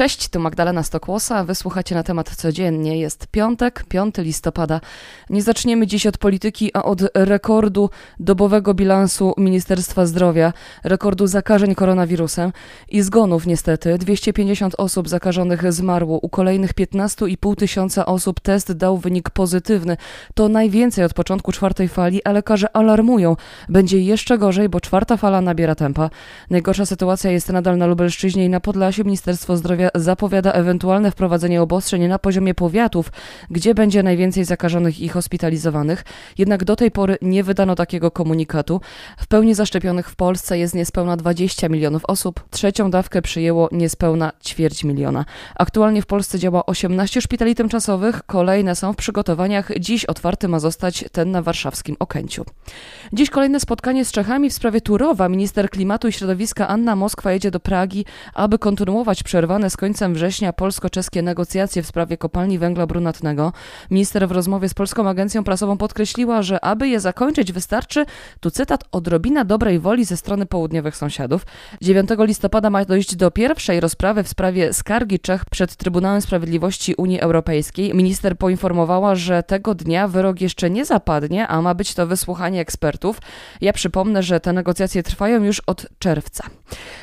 Cześć, tu Magdalena Stokłosa. Wysłuchacie na temat codziennie. Jest piątek, 5 listopada. Nie zaczniemy dziś od polityki, a od rekordu dobowego bilansu Ministerstwa Zdrowia, rekordu zakażeń koronawirusem i zgonów niestety. 250 osób zakażonych zmarło, u kolejnych 15,5 tysiąca osób test dał wynik pozytywny. To najwięcej od początku czwartej fali, a lekarze alarmują. Będzie jeszcze gorzej, bo czwarta fala nabiera tempa. Najgorsza sytuacja jest nadal na Lubelszczyźnie i na Podlasiu. Ministerstwo Zdrowia zapowiada ewentualne wprowadzenie obostrzeń na poziomie powiatów, gdzie będzie najwięcej zakażonych i hospitalizowanych. Jednak do tej pory nie wydano takiego komunikatu. W pełni zaszczepionych w Polsce jest niespełna 20 milionów osób. Trzecią dawkę przyjęło niespełna ćwierć miliona. Aktualnie w Polsce działa 18 szpitali tymczasowych, kolejne są w przygotowaniach. Dziś otwarty ma zostać ten na warszawskim Okęciu. Dziś kolejne spotkanie z Czechami w sprawie Turowa. Minister klimatu i środowiska Anna Moskwa jedzie do Pragi, aby kontynuować przerwane z końcem września polsko-czeskie negocjacje w sprawie kopalni węgla brunatnego. Minister w rozmowie z Polską Agencją Prasową podkreśliła, że aby je zakończyć wystarczy, tu cytat, odrobina dobrej woli ze strony południowych sąsiadów. 9 listopada ma dojść do pierwszej rozprawy w sprawie skargi Czech przed Trybunałem Sprawiedliwości Unii Europejskiej. Minister poinformowała, że tego dnia wyrok jeszcze nie zapadnie, a ma być to wysłuchanie ekspertów. Ja przypomnę, że te negocjacje trwają już od czerwca.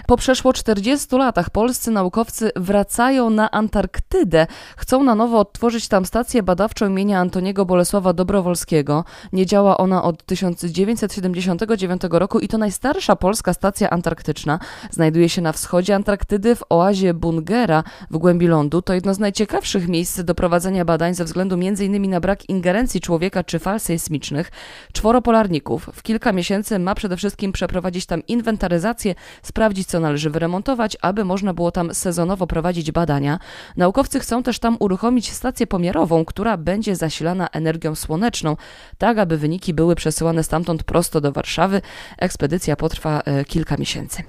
Po przeszło 40 latach polscy naukowcy wracają na Antarktydę. Chcą na nowo odtworzyć tam stację badawczą imienia Antoniego Bolesława Dobrowolskiego. Nie działa ona od 1979 roku i to najstarsza polska stacja antarktyczna. Znajduje się na wschodzie Antarktydy w oazie Bungera w głębi lądu. To jedno z najciekawszych miejsc do prowadzenia badań ze względu m.in. na brak ingerencji człowieka czy fal sejsmicznych. Czworo polarników w kilka miesięcy ma przede wszystkim przeprowadzić tam inwentaryzację, sprawdzić co należy wyremontować, aby można było tam sezonowo prowadzić badania. Naukowcy chcą też tam uruchomić stację pomiarową, która będzie zasilana energią słoneczną, tak aby wyniki były przesyłane stamtąd prosto do Warszawy. Ekspedycja potrwa e, kilka miesięcy.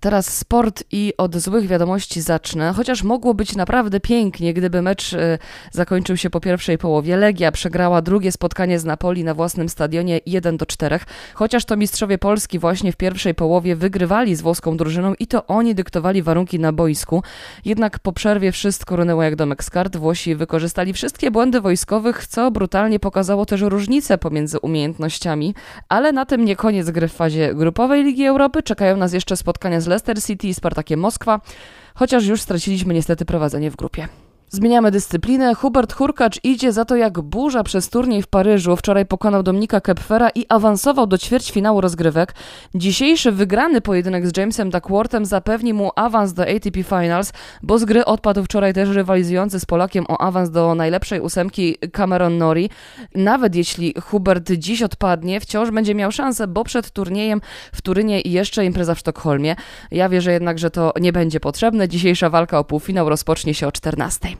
Teraz sport i od złych wiadomości zacznę, chociaż mogło być naprawdę pięknie, gdyby mecz y, zakończył się po pierwszej połowie. Legia przegrała drugie spotkanie z Napoli na własnym stadionie 1 do 4, chociaż to mistrzowie Polski właśnie w pierwszej połowie wygrywali z włoską drużyną i to oni dyktowali warunki na boisku. Jednak po przerwie wszystko runęło jak domek z kart. Włosi wykorzystali wszystkie błędy wojskowych, co brutalnie pokazało też różnice pomiędzy umiejętnościami. Ale na tym nie koniec gry w fazie grupowej Ligi Europy. Czekają nas jeszcze spotkania z Leicester City i Spartakiem Moskwa, chociaż już straciliśmy niestety prowadzenie w grupie. Zmieniamy dyscyplinę. Hubert Hurkacz idzie za to jak burza przez turniej w Paryżu. Wczoraj pokonał Dominika Kepfera i awansował do ćwierćfinału rozgrywek. Dzisiejszy wygrany pojedynek z Jamesem Duckworthem zapewni mu awans do ATP Finals, bo z gry odpadł wczoraj też rywalizujący z Polakiem o awans do najlepszej ósemki Cameron Nori. Nawet jeśli Hubert dziś odpadnie, wciąż będzie miał szansę, bo przed turniejem w Turynie i jeszcze impreza w Sztokholmie. Ja wierzę jednak, że to nie będzie potrzebne. Dzisiejsza walka o półfinał rozpocznie się o 14.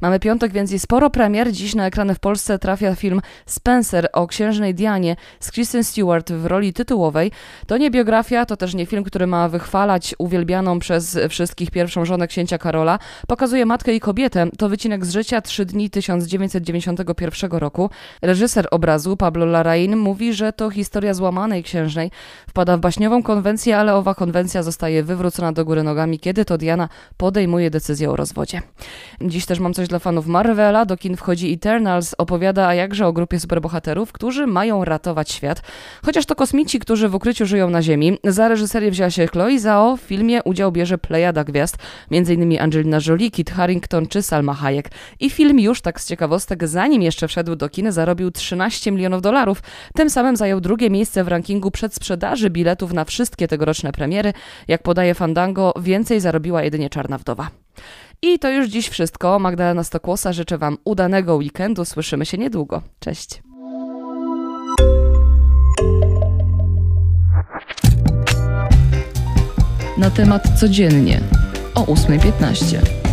Mamy piątek, więc i sporo premier. Dziś na ekrany w Polsce trafia film Spencer o księżnej Dianie z Kristen Stewart w roli tytułowej. To nie biografia, to też nie film, który ma wychwalać uwielbianą przez wszystkich pierwszą żonę księcia Karola. Pokazuje matkę i kobietę. To wycinek z życia trzy dni 1991 roku. Reżyser obrazu Pablo Larraín mówi, że to historia złamanej księżnej. Wpada w baśniową konwencję, ale owa konwencja zostaje wywrócona do góry nogami, kiedy to Diana podejmuje decyzję o rozwodzie. Dziś też mam coś dla fanów Marvela. Do kin wchodzi Eternals, opowiada a jakże o grupie superbohaterów, którzy mają ratować świat. Chociaż to kosmici, którzy w ukryciu żyją na Ziemi. Za reżyserię wzięła się Chloe Zhao. W filmie udział bierze plejada gwiazd, m.in. Angelina Jolie, Kit Harington czy Salma Hayek. I film już, tak z ciekawostek, zanim jeszcze wszedł do kin, zarobił 13 milionów dolarów. Tym samym zajął drugie miejsce w rankingu przedsprzedaży biletów na wszystkie tegoroczne premiery. Jak podaje Fandango, więcej zarobiła jedynie Czarna Wdowa. I to już dziś wszystko. Magdalena Stokłosa życzę Wam udanego weekendu. Słyszymy się niedługo. Cześć. Na temat codziennie o 8.15.